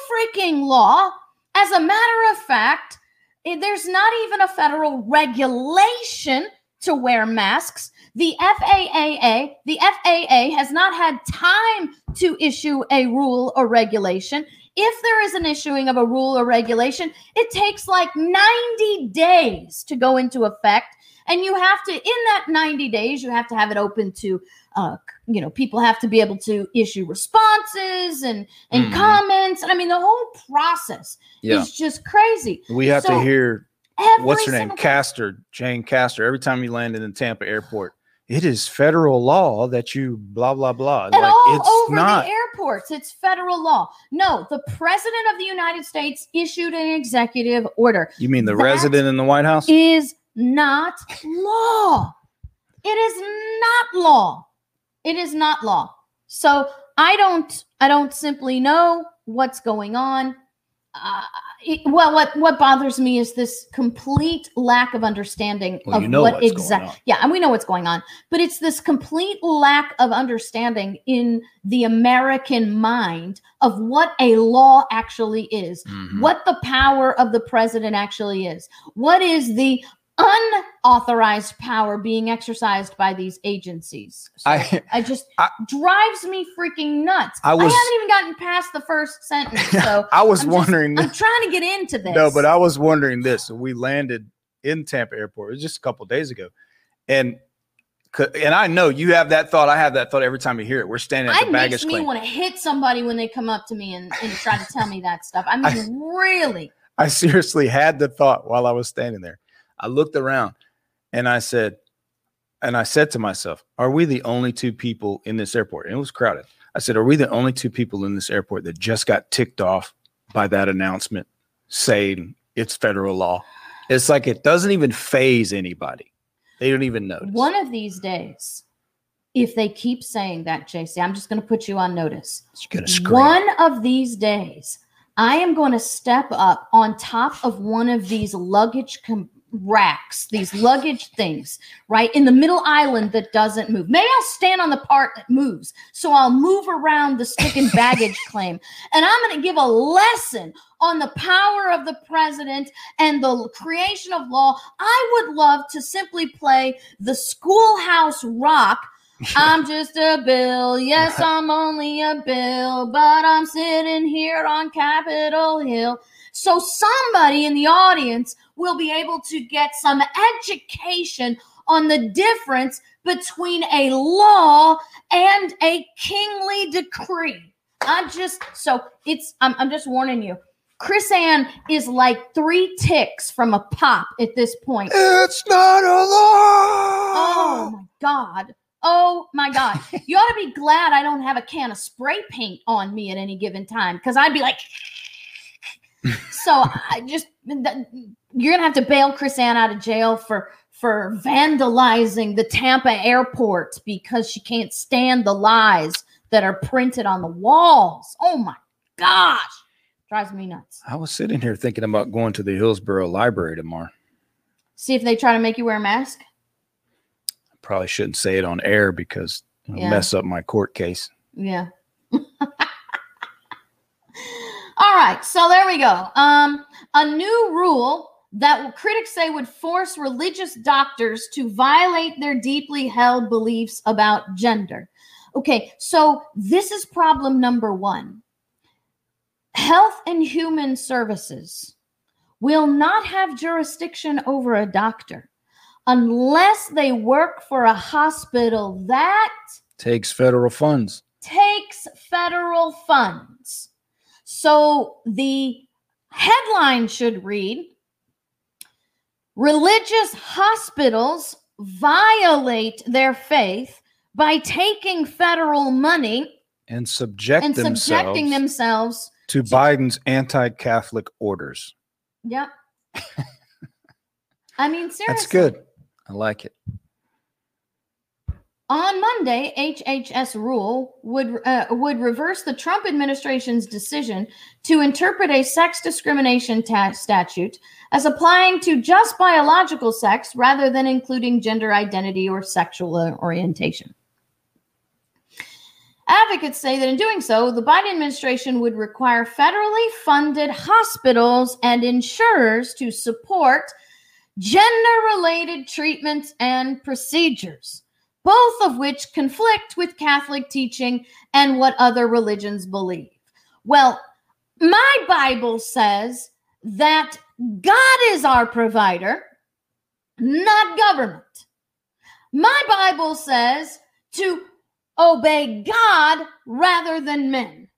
freaking law. As a matter of fact, eh, there's not even a federal regulation to wear masks. The FAA, the FAA has not had time to issue a rule or regulation. If there is an issuing of a rule or regulation, it takes like 90 days to go into effect. And you have to, in that 90 days, you have to have it open to uh, you know people have to be able to issue responses and and Mhm. comments i mean the whole process yeah. is just crazy We have so to hear what's her name? Castor, Jane Castor. Every time you land in the Tampa airport, it is federal law that you blah blah blah. and all over not. the airports it's federal law no the president of the united states issued an executive order you mean the that resident in the White House? is not law it is not law it is not law so i don't i don't simply know what's going on uh, it- well what what bothers me is this complete lack of understanding Well, of you know what what's going on. exactly yeah and we know what's going on but it's this complete lack of understanding in the american mind of what a law actually is Mhm. what the power of the president actually is. What is the unauthorized power being exercised by these agencies? So I, I just I- drives me freaking nuts. I was, I, haven't even gotten past the first sentence, so I was I'm just- wondering. I'm trying to get into this. no, but I was wondering this. We landed in Tampa Airport. It was just a couple days ago, and and I know you have that thought. I have that thought every time you hear it. We're standing at the makes baggage me claim. want to hit somebody when they come up to me and, and try to tell me that stuff. I mean, really? I seriously had the thought while I was standing there. I looked around and I said, and I said to myself, are we the only two people in this airport? And it was crowded. I said, are we the only two people in this airport that just got ticked off by that announcement saying it's federal law? It's like it doesn't even phase anybody. They don't even notice. One of these days, if they keep saying that, JC, I'm just going to put you on notice. One of these days, I am going to step up on top of one of these luggage com- racks, these luggage things, right in the middle island that doesn't move. Maybe I'll stand on the part that moves. So I'll move around the stick and baggage claim. And I'm going to give a lesson on the power of the president and the creation of law. I would love to simply play the schoolhouse rock I'm just a bill. Yes, I'm only a bill, but I'm sitting here on Capitol Hill. So somebody in the audience will be able to get some education on the difference between a law and a kingly decree. I'm just so it's I'm, I'm just warning you. KrisAnne is like three ticks from a pop at this point. It's not a law. Oh my god. Oh my god. You ought to be glad I don't have a can of spray paint on me at any given time because I'd be like so I just you're gonna have to bail KrisAnne out of jail for for vandalizing the Tampa airport because she can't stand the lies that are printed on the walls. Oh my gosh. Drives me nuts. I was sitting here thinking about going to the Hillsborough Library tomorrow. See if they try to make you wear a mask. Probably shouldn't say it on air because it'll Yeah. mess up my court case. Yeah. All right, so there we go. Um, a new rule that critics say would force religious doctors to violate their deeply held beliefs about gender. Okay, so this is problem number one. Health and Human Services will not have jurisdiction over a doctor unless they work for a hospital that Takes federal funds. takes federal funds. So the headline should read Religious hospitals violate their faith by taking federal money and subject and subjecting themselves. to Biden's anti-Catholic orders. Yep. I mean, seriously. That's good. I like it. On Monday, HHS rule would uh, would reverse the Trump administration's decision to interpret a sex discrimination ta- statute as applying to just biological sex rather than including gender identity or sexual uh, orientation. Advocates say that in doing so, the Biden administration would require federally funded hospitals and insurers to support gender related treatments and procedures both of which conflict with Catholic teaching and what other religions believe. Well, my Bible says that God is our provider, not government. My Bible says to obey God rather than men.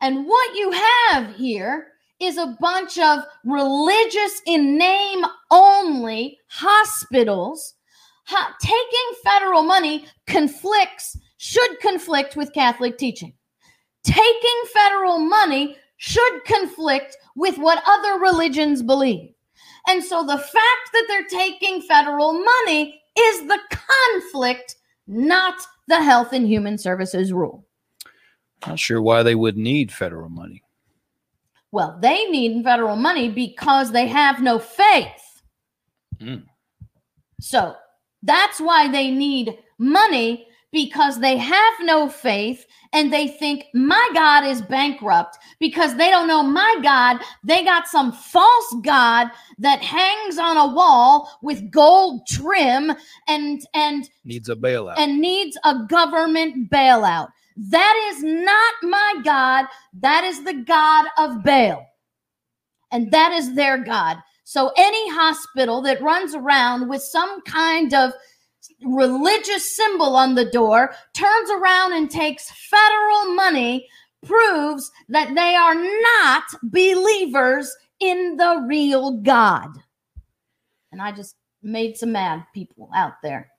And what you have here is a bunch of religious in name only hospitals ha- taking federal money conflicts should conflict with catholic teaching taking federal money should conflict with what other religions believe and so the fact that they're taking federal money is the conflict not the health and human services rule Not sure why they would need federal money. well they need federal money because they have no faith Mm. So that's why they need money because they have no faith and they think my God is bankrupt because they don't know my God. They got some false God that hangs on a wall with gold trim and and Needs a bailout. and needs a government bailout. That is not my God. That is the God of Baal. And that is their God. So any hospital that runs around with some kind of religious symbol on the door, turns around and takes federal money, proves that they are not believers in the real God. And I just made some mad people out there.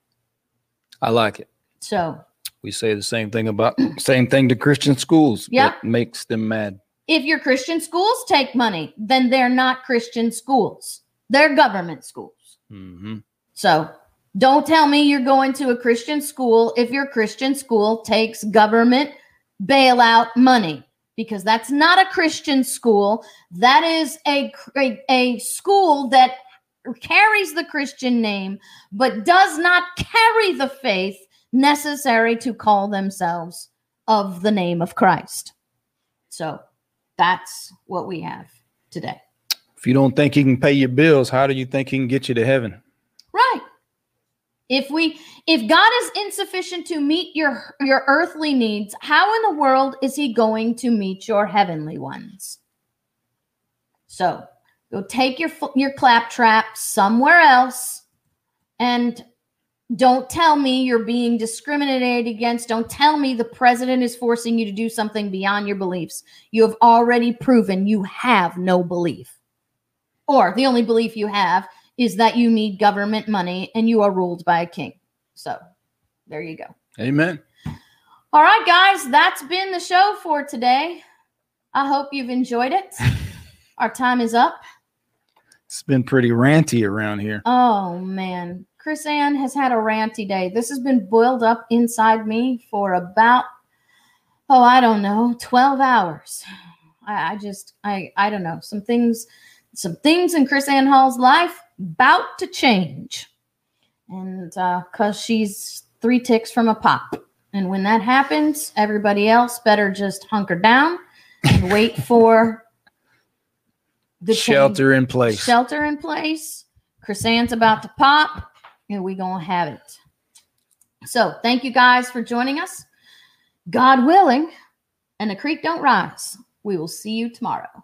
I like it. So We say the same thing about same thing to Christian schools. That makes them mad. If your Christian schools take money, then they're not Christian schools. They're government schools. hmm So don't tell me you're going to a Christian school if your Christian school takes government bailout money because that's not a Christian school. That is a, a, a school that carries the Christian name but does not carry the faith necessary to call themselves of the name of Christ. So that's what we have today. If you don't think he can pay your bills, how do you think he can get you to heaven? Right. If we if God is insufficient to meet your your earthly needs, how in the world is he going to meet your heavenly ones? So, go take your your claptrap somewhere else and don't tell me you're being discriminated against. Don't tell me the president is forcing you to do something beyond your beliefs. You have already proven you have no belief. Or the only belief you have is that you need government money and you are ruled by a king. So there you go. Amen. All right, guys, that's been the show for today. I hope you've enjoyed it. Our time is up. It's been pretty ranty around here. Oh, man. KrisAnne has had a ranty day. This has been boiled up inside me for about, oh, I don't know, 12 hours. I, I just, I, I don't know. Some things, some things in KrisAnne Hall's life about to change. And uh, because she's three ticks from a pop. And when that happens, everybody else better just hunker down and wait for the change- Shelter in place. Shelter in place. KrisAnne's about to pop, and we gonna have it. So thank you guys for joining us. God willing, and the creek don't rise. We will see you tomorrow.